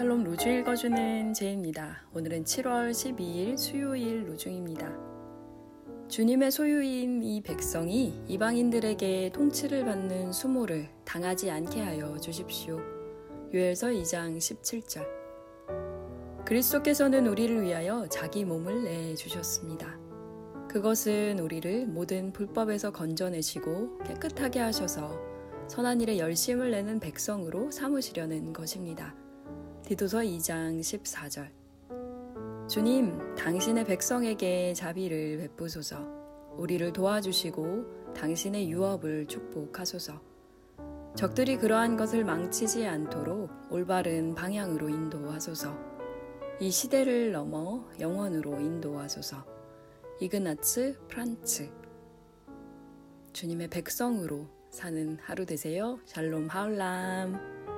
샬롬 로주 읽어주는 제입니다. 오늘은 7월 12일 수요일 로중입니다. 주님의 소유인 이 백성이 이방인들에게 통치를 받는 수모를 당하지 않게 하여 주십시오. 요엘서 2장 17절. 그리스도께서는 우리를 위하여 자기 몸을 내 주셨습니다. 그것은 우리를 모든 불법에서 건져내시고 깨끗하게 하셔서 선한 일에 열심을 내는 백성으로 삼으시려는 것입니다. 디도서 2장 14절. 주님, 당신의 백성에게 자비를 베푸소서. 우리를 도와주시고 당신의 유업을 축복하소서. 적들이 그러한 것을 망치지 않도록 올바른 방향으로 인도하소서. 이 시대를 넘어 영원으로 인도하소서. 이그나츠 프란츠. 주님의 백성으로 사는 하루 되세요. 샬롬 하울람.